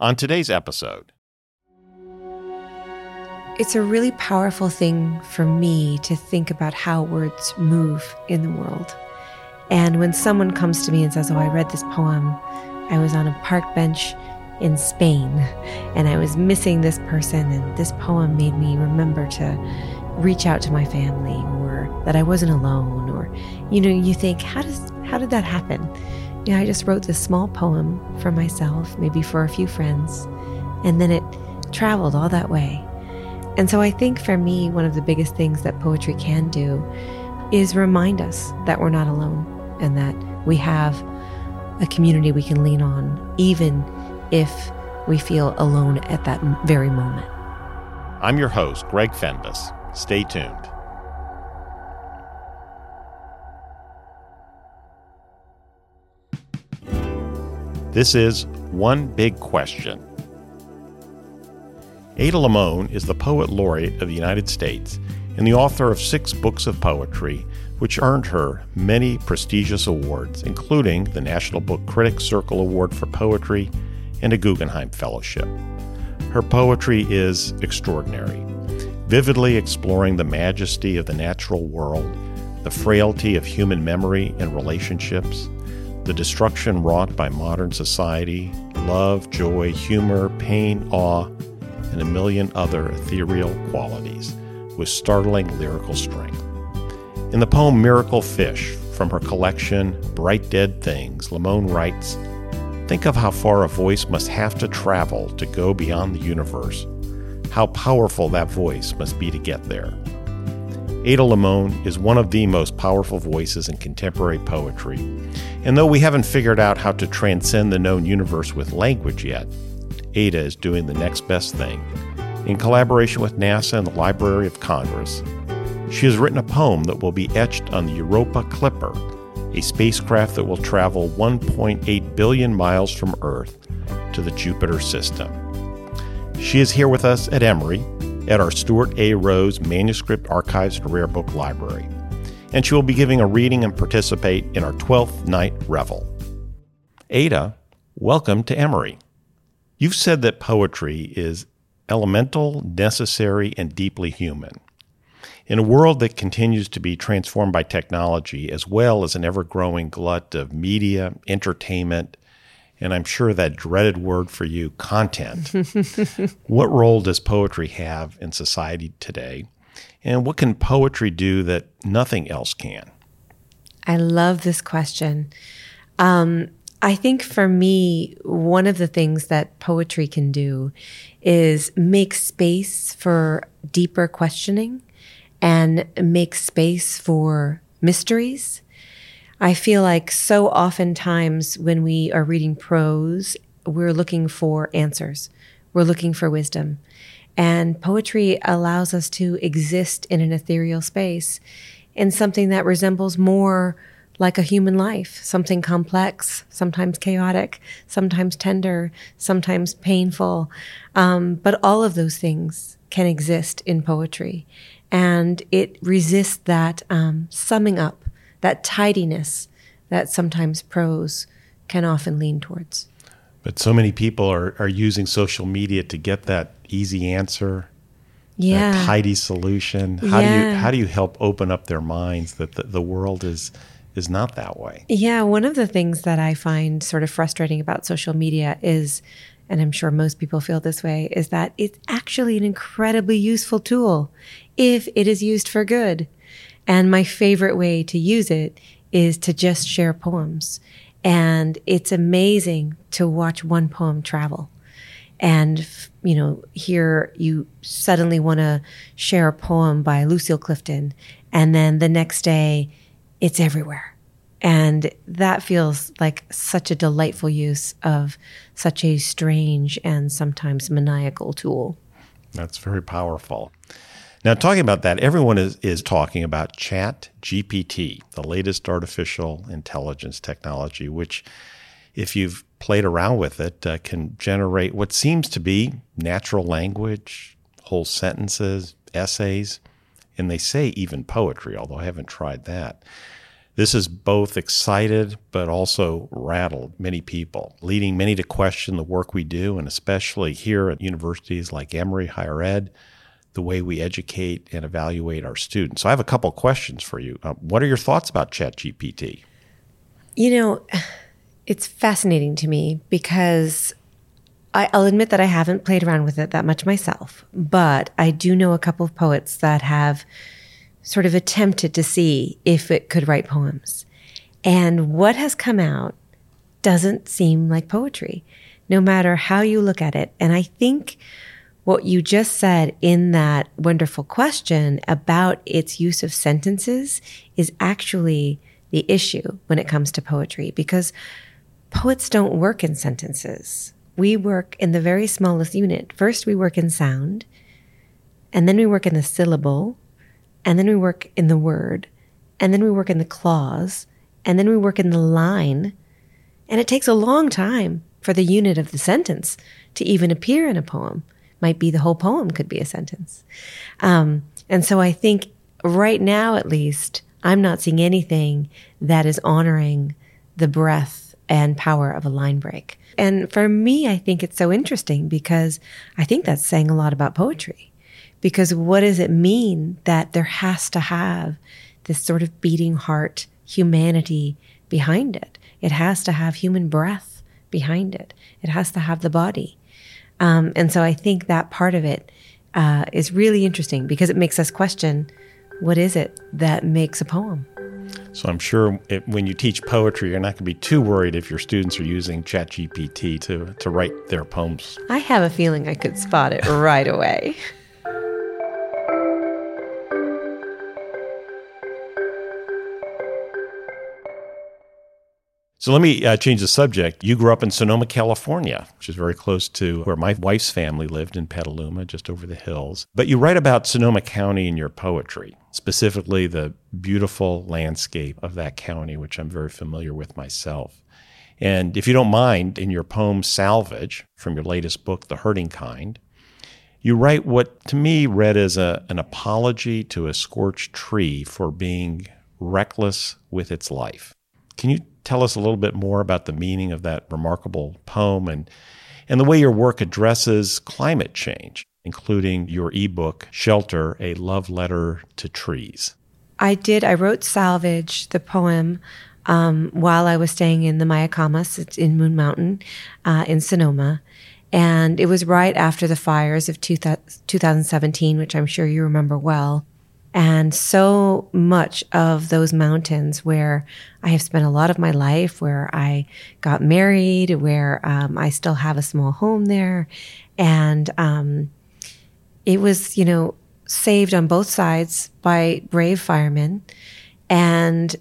On today's episode, it's a really powerful thing for me to think about how words move in the world. And when someone comes to me and says, Oh, I read this poem, I was on a park bench in Spain and I was missing this person, and this poem made me remember to reach out to my family or that I wasn't alone or you know you think how does how did that happen know I just wrote this small poem for myself maybe for a few friends and then it traveled all that way and so I think for me one of the biggest things that poetry can do is remind us that we're not alone and that we have a community we can lean on, even if we feel alone at that very moment. I'm your host, Greg Fenves. Stay tuned. This is One Big Question. Ada Limon is the Poet Laureate of the United States and the author of six books of poetry which earned her many prestigious awards, including the National Book Critics Circle Award for Poetry and a Guggenheim Fellowship. Her poetry is extraordinary, vividly exploring the majesty of the natural world, the frailty of human memory and relationships, the destruction wrought by modern society, love, joy, humor, pain, awe, and a million other ethereal qualities with startling lyrical strength. In the poem Miracle Fish, from her collection Bright Dead Things, Limon writes Think of how far a voice must have to travel to go beyond the universe, how powerful that voice must be to get there. Ada Limon is one of the most powerful voices in contemporary poetry, and though we haven't figured out how to transcend the known universe with language yet, Ada is doing the next best thing. In collaboration with NASA and the Library of Congress, she has written a poem that will be etched on the Europa Clipper, a spacecraft that will travel 1.8 billion miles from Earth to the Jupiter system. She is here with us at Emory at our Stuart A. Rose Manuscript Archives and Rare Book Library, and she will be giving a reading and participate in our 12th night revel. Ada, welcome to Emory. You've said that poetry is elemental, necessary, and deeply human. In a world that continues to be transformed by technology, as well as an ever growing glut of media, entertainment, and I'm sure that dreaded word for you, content, what role does poetry have in society today? And what can poetry do that nothing else can? I love this question. Um, I think for me, one of the things that poetry can do is make space for deeper questioning and make space for mysteries. I feel like so oftentimes when we are reading prose, we're looking for answers, we're looking for wisdom. And poetry allows us to exist in an ethereal space in something that resembles more like a human life, something complex, sometimes chaotic, sometimes tender, sometimes painful. Um, but all of those things can exist in poetry and it resists that um, summing up, that tidiness that sometimes prose can often lean towards. But so many people are, are using social media to get that easy answer, yeah. that tidy solution. How yeah. do you how do you help open up their minds that the, the world is is not that way? Yeah, one of the things that I find sort of frustrating about social media is and I'm sure most people feel this way, is that it's actually an incredibly useful tool if it is used for good. And my favorite way to use it is to just share poems. And it's amazing to watch one poem travel. And, you know, here you suddenly want to share a poem by Lucille Clifton. And then the next day, it's everywhere and that feels like such a delightful use of such a strange and sometimes maniacal tool. That's very powerful. Now, talking about that, everyone is, is talking about Chat GPT, the latest artificial intelligence technology, which, if you've played around with it, uh, can generate what seems to be natural language, whole sentences, essays, and they say even poetry, although I haven't tried that. This is both excited but also rattled many people, leading many to question the work we do, and especially here at universities like Emory Higher Ed, the way we educate and evaluate our students. So I have a couple questions for you. Uh, what are your thoughts about ChatGPT? You know, it's fascinating to me because I, will admit that I haven't played around with it that much myself, but I do know a couple of poets that have sort of attempted to see if it could write poems. And what has come out doesn't seem like poetry, no matter how you look at it. And I think what you just said in that wonderful question about its use of sentences is actually the issue when it comes to poetry because poets don't work in sentences. We work in the very smallest unit. First, we work in sound, and then we work in the syllable, and then we work in the word, and then we work in the clause, and then we work in the line. And it takes a long time for the unit of the sentence to even appear in a poem. Might be the whole poem could be a sentence. Um, and so I think right now, at least, I'm not seeing anything that is honoring the breadth and power of a line break. And for me, I think it's so interesting because I think that's saying a lot about poetry. Because what does it mean that there has to have this sort of beating heart humanity behind it? It has to have human breath behind it. It has to have the body. Um, and so I think that part of it uh, is really interesting because it makes us question what is it that makes a poem? So I'm sure it, when you teach poetry, you're not going to be too worried if your students are using ChatGPT to, to write their poems. I have a feeling I could spot it right away. So let me uh, change the subject. You grew up in Sonoma, California, which is very close to where my wife's family lived in Petaluma, just over the hills. But you write about Sonoma County in your poetry, specifically the beautiful landscape of that county, which I'm very familiar with myself. And if you don't mind, in your poem Salvage, from your latest book, The Hurting Kind, you write what to me read as a, an apology to a scorched tree for being reckless with its life. Can you tell us a little bit more about the meaning of that remarkable poem and, and the way your work addresses climate change, including your ebook, Shelter A Love Letter to Trees. I did. I wrote Salvage, the poem, um, while I was staying in the Mayacamas in Moon Mountain uh, in Sonoma. And it was right after the fires of two th- 2017, which I'm sure you remember well. And so much of those mountains where I have spent a lot of my life, where I got married, where um, I still have a small home there. And um, it was, you know, saved on both sides by brave firemen. And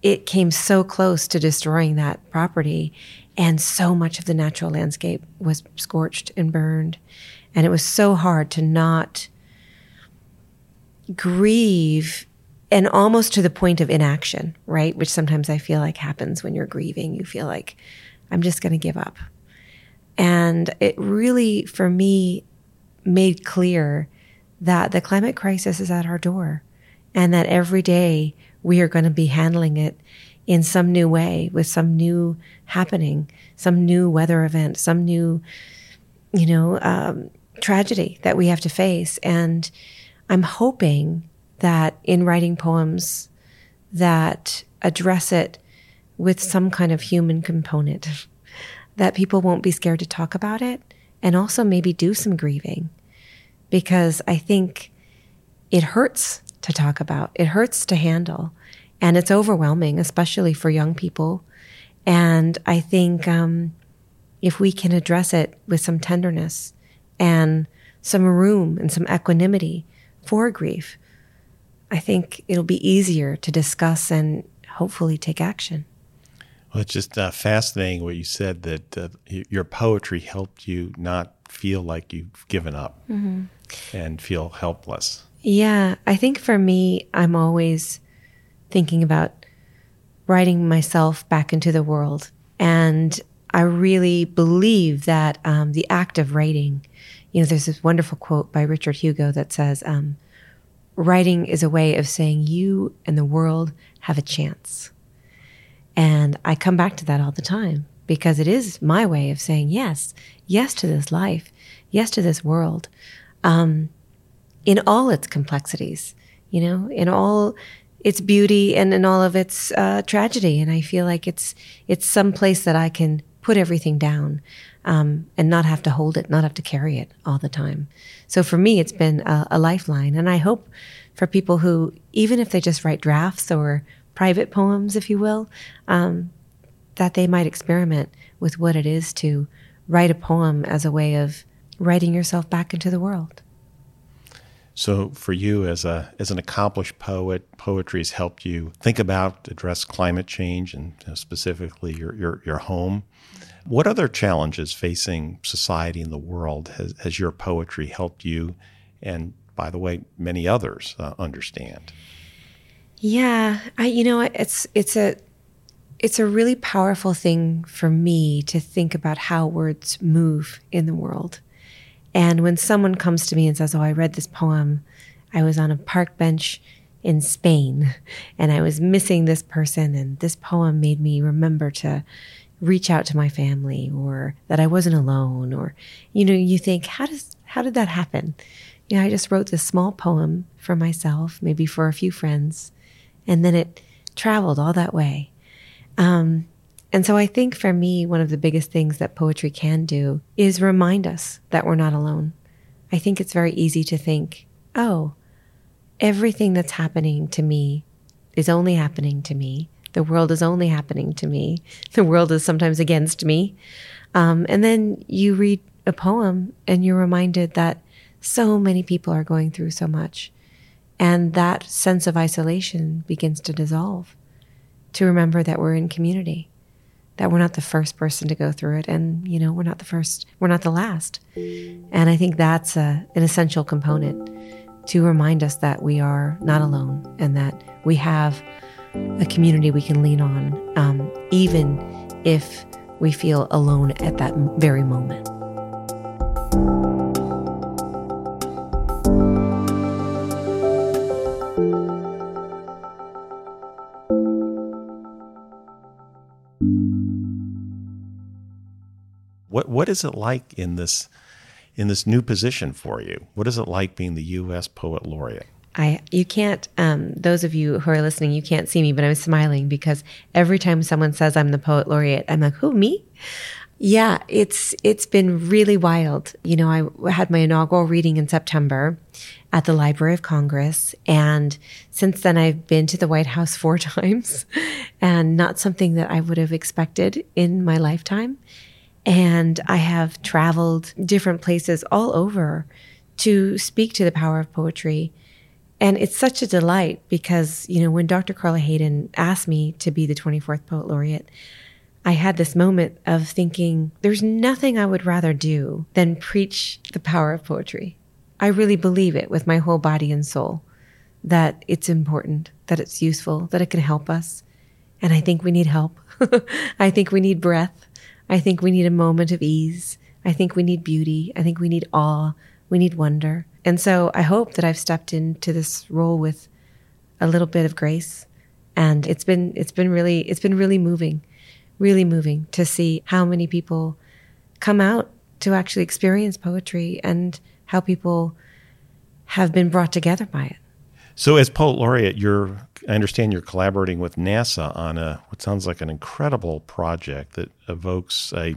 it came so close to destroying that property. And so much of the natural landscape was scorched and burned. And it was so hard to not grieve and almost to the point of inaction, right? Which sometimes I feel like happens when you're grieving. You feel like, I'm just going to give up. And it really, for me, made clear that the climate crisis is at our door and that every day we are going to be handling it in some new way with some new happening, some new weather event, some new, you know, um, tragedy that we have to face. And I'm hoping that in writing poems that address it with some kind of human component, that people won't be scared to talk about it and also maybe do some grieving. Because I think it hurts to talk about, it hurts to handle, and it's overwhelming, especially for young people. And I think um, if we can address it with some tenderness and some room and some equanimity, for grief, I think it'll be easier to discuss and hopefully take action. Well, it's just uh, fascinating what you said that uh, your poetry helped you not feel like you've given up mm-hmm. and feel helpless. Yeah, I think for me, I'm always thinking about writing myself back into the world. And I really believe that um, the act of writing you know, there's this wonderful quote by Richard Hugo that says, um, writing is a way of saying you and the world have a chance. And I come back to that all the time because it is my way of saying yes, yes to this life, yes to this world, um, in all its complexities, you know, in all its beauty and in all of its uh, tragedy. And I feel like it's it's some place that I can put everything down um, and not have to hold it, not have to carry it all the time. So for me, it's been a, a lifeline, and I hope for people who, even if they just write drafts or private poems, if you will, um, that they might experiment with what it is to write a poem as a way of writing yourself back into the world. So, for you as a as an accomplished poet, poetry has helped you think about address climate change and specifically your, your your home. What other challenges facing society and the world has, has your poetry helped you, and by the way, many others uh, understand? Yeah, I you know it's it's a it's a really powerful thing for me to think about how words move in the world. And when someone comes to me and says, Oh, I read this poem, I was on a park bench in Spain and I was missing this person, and this poem made me remember to reach out to my family or that I wasn't alone or you know you think how does how did that happen? You know I just wrote this small poem for myself maybe for a few friends and then it traveled all that way. Um, and so I think for me, one of the biggest things that poetry can do is remind us that we're not alone. I think it's very easy to think, oh, everything that's happening to me is only happening to me. The world is only happening to me. The world is sometimes against me. Um, and then you read a poem and you're reminded that so many people are going through so much. And that sense of isolation begins to dissolve to remember that we're in community that we're not the first person to go through it. And you know we're not the first we're not the last. And i think that's a, an essential component to remind us that we are not alone and that we have a community we can lean on um, even if we feel alone at that very moment What is it like in this in this new position for you? What is it like being the U.S. Poet Laureate? I you can't. Um, those of you who are listening, you can't see me, but I'm smiling because every time someone says I'm the poet laureate, I'm like, who me? Yeah, it's it's been really wild. You know, I had my inaugural reading in September at the Library of Congress, and since then I've been to the White House four times, and not something that I would have expected in my lifetime. And I have traveled different places all over to speak to the power of poetry. And it's such a delight because, you know, when Dr. Carla Hayden asked me to be the 24th Poet Laureate, I had this moment of thinking, there's nothing I would rather do than preach the power of poetry. I really believe it with my whole body and soul that it's important, that it's useful, that it can help us. And I think we need help. I think we need breath. I think we need a moment of ease. I think we need beauty. I think we need awe. We need wonder. And so I hope that I've stepped into this role with a little bit of grace. And it's been it's been really it's been really moving, really moving to see how many people come out to actually experience poetry and how people have been brought together by it. So, as poet laureate, you're I understand you're collaborating with NASA on a what sounds like an incredible project that evokes a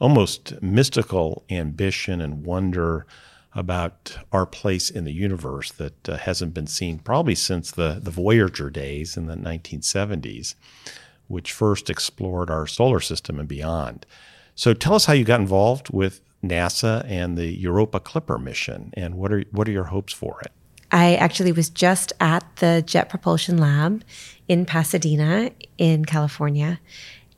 almost mystical ambition and wonder about our place in the universe that uh, hasn't been seen probably since the, the Voyager days in the 1970s, which first explored our solar system and beyond. So tell us how you got involved with NASA and the Europa Clipper mission, and what are what are your hopes for it? I actually was just at the Jet Propulsion Lab in Pasadena, in California,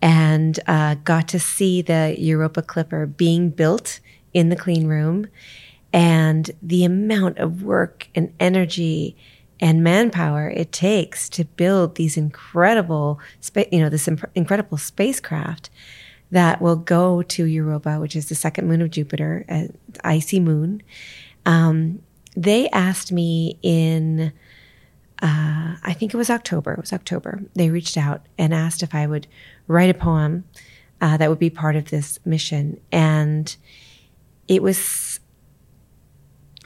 and uh, got to see the Europa Clipper being built in the clean room and the amount of work and energy and manpower it takes to build these incredible, spa- you know, this imp- incredible spacecraft that will go to Europa, which is the second moon of Jupiter, an icy moon. Um, they asked me in uh, I think it was October. It was October. They reached out and asked if I would write a poem uh, that would be part of this mission. And it was,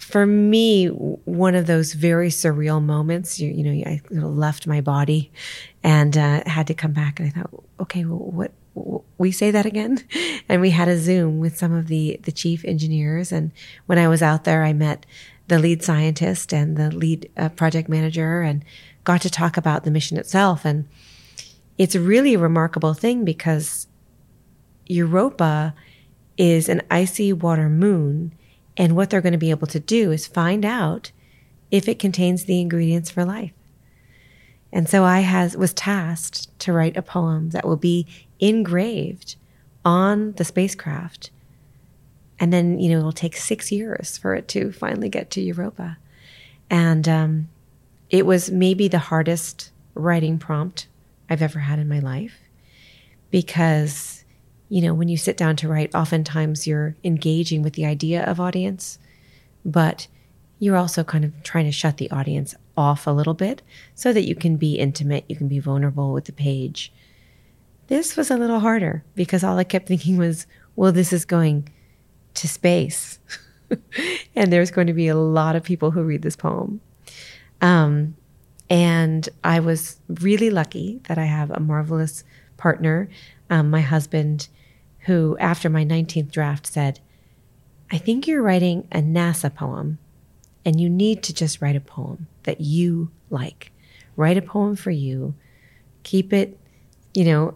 for me, one of those very surreal moments. You, you know, I left my body and uh, had to come back. And I thought, okay, well, what, we say that again and we had a zoom with some of the the chief engineers and when i was out there i met the lead scientist and the lead uh, project manager and got to talk about the mission itself. And it's really a remarkable thing because Europa is an icy water moon. And what they're going to be able to do is find out if it contains the ingredients for life. And so I has, was tasked to write a poem that will be engraved on the spacecraft and then you know it'll take six years for it to finally get to Europa. And um, it was maybe the hardest writing prompt I've ever had in my life because you know when you sit down to write, oftentimes you're engaging with the idea of audience, but you're also kind of trying to shut the audience off a little bit so that you can be intimate, you can be vulnerable with the page. This was a little harder because all I kept thinking was, well, this is going to space. and there's going to be a lot of people who read this poem. Um, and I was really lucky that I have a marvelous partner, um, my husband, who, after my 19th draft, said, I think you're writing a NASA poem, and you need to just write a poem that you like. Write a poem for you, keep it, you know,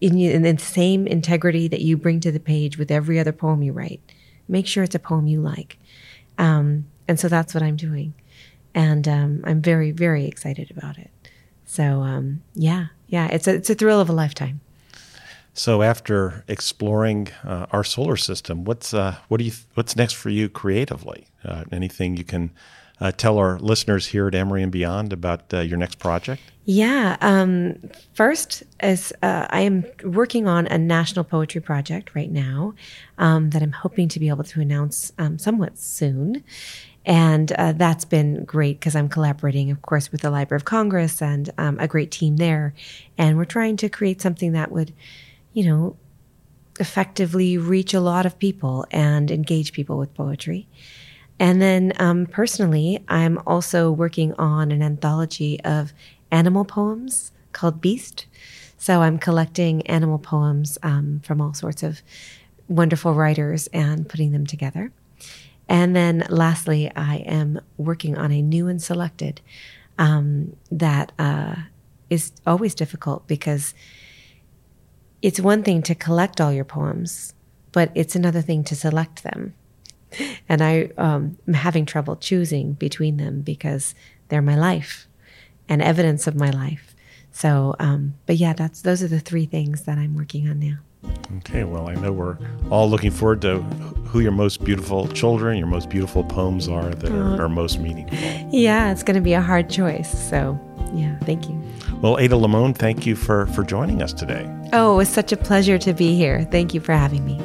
in, in the same integrity that you bring to the page with every other poem you write. Make sure it's a poem you like. Um, and so that's what I'm doing. And um, I'm very, very excited about it. So um, yeah, yeah, it's a, it's a thrill of a lifetime. So after exploring uh, our solar system, what's uh, what do you what's next for you creatively? Uh, anything you can uh, tell our listeners here at Emory and Beyond about uh, your next project? Yeah. Um, first, as uh, I am working on a national poetry project right now um, that I'm hoping to be able to announce um, somewhat soon. And uh, that's been great because I'm collaborating, of course, with the Library of Congress and um, a great team there. And we're trying to create something that would, you know, effectively reach a lot of people and engage people with poetry. And then um, personally, I'm also working on an anthology of animal poems called Beast. So I'm collecting animal poems um, from all sorts of wonderful writers and putting them together. And then lastly, I am working on a new and selected um, that uh, is always difficult because it's one thing to collect all your poems, but it's another thing to select them and I um, am having trouble choosing between them because they're my life and evidence of my life. So, um, but yeah, that's those are the three things that I'm working on now. Okay, well, I know we're all looking forward to who your most beautiful children, your most beautiful poems are that are, are most meaningful. Yeah, it's going to be a hard choice. So, yeah, thank you. Well, Ada Limon, thank you for for joining us today. Oh, it was such a pleasure to be here. Thank you for having me.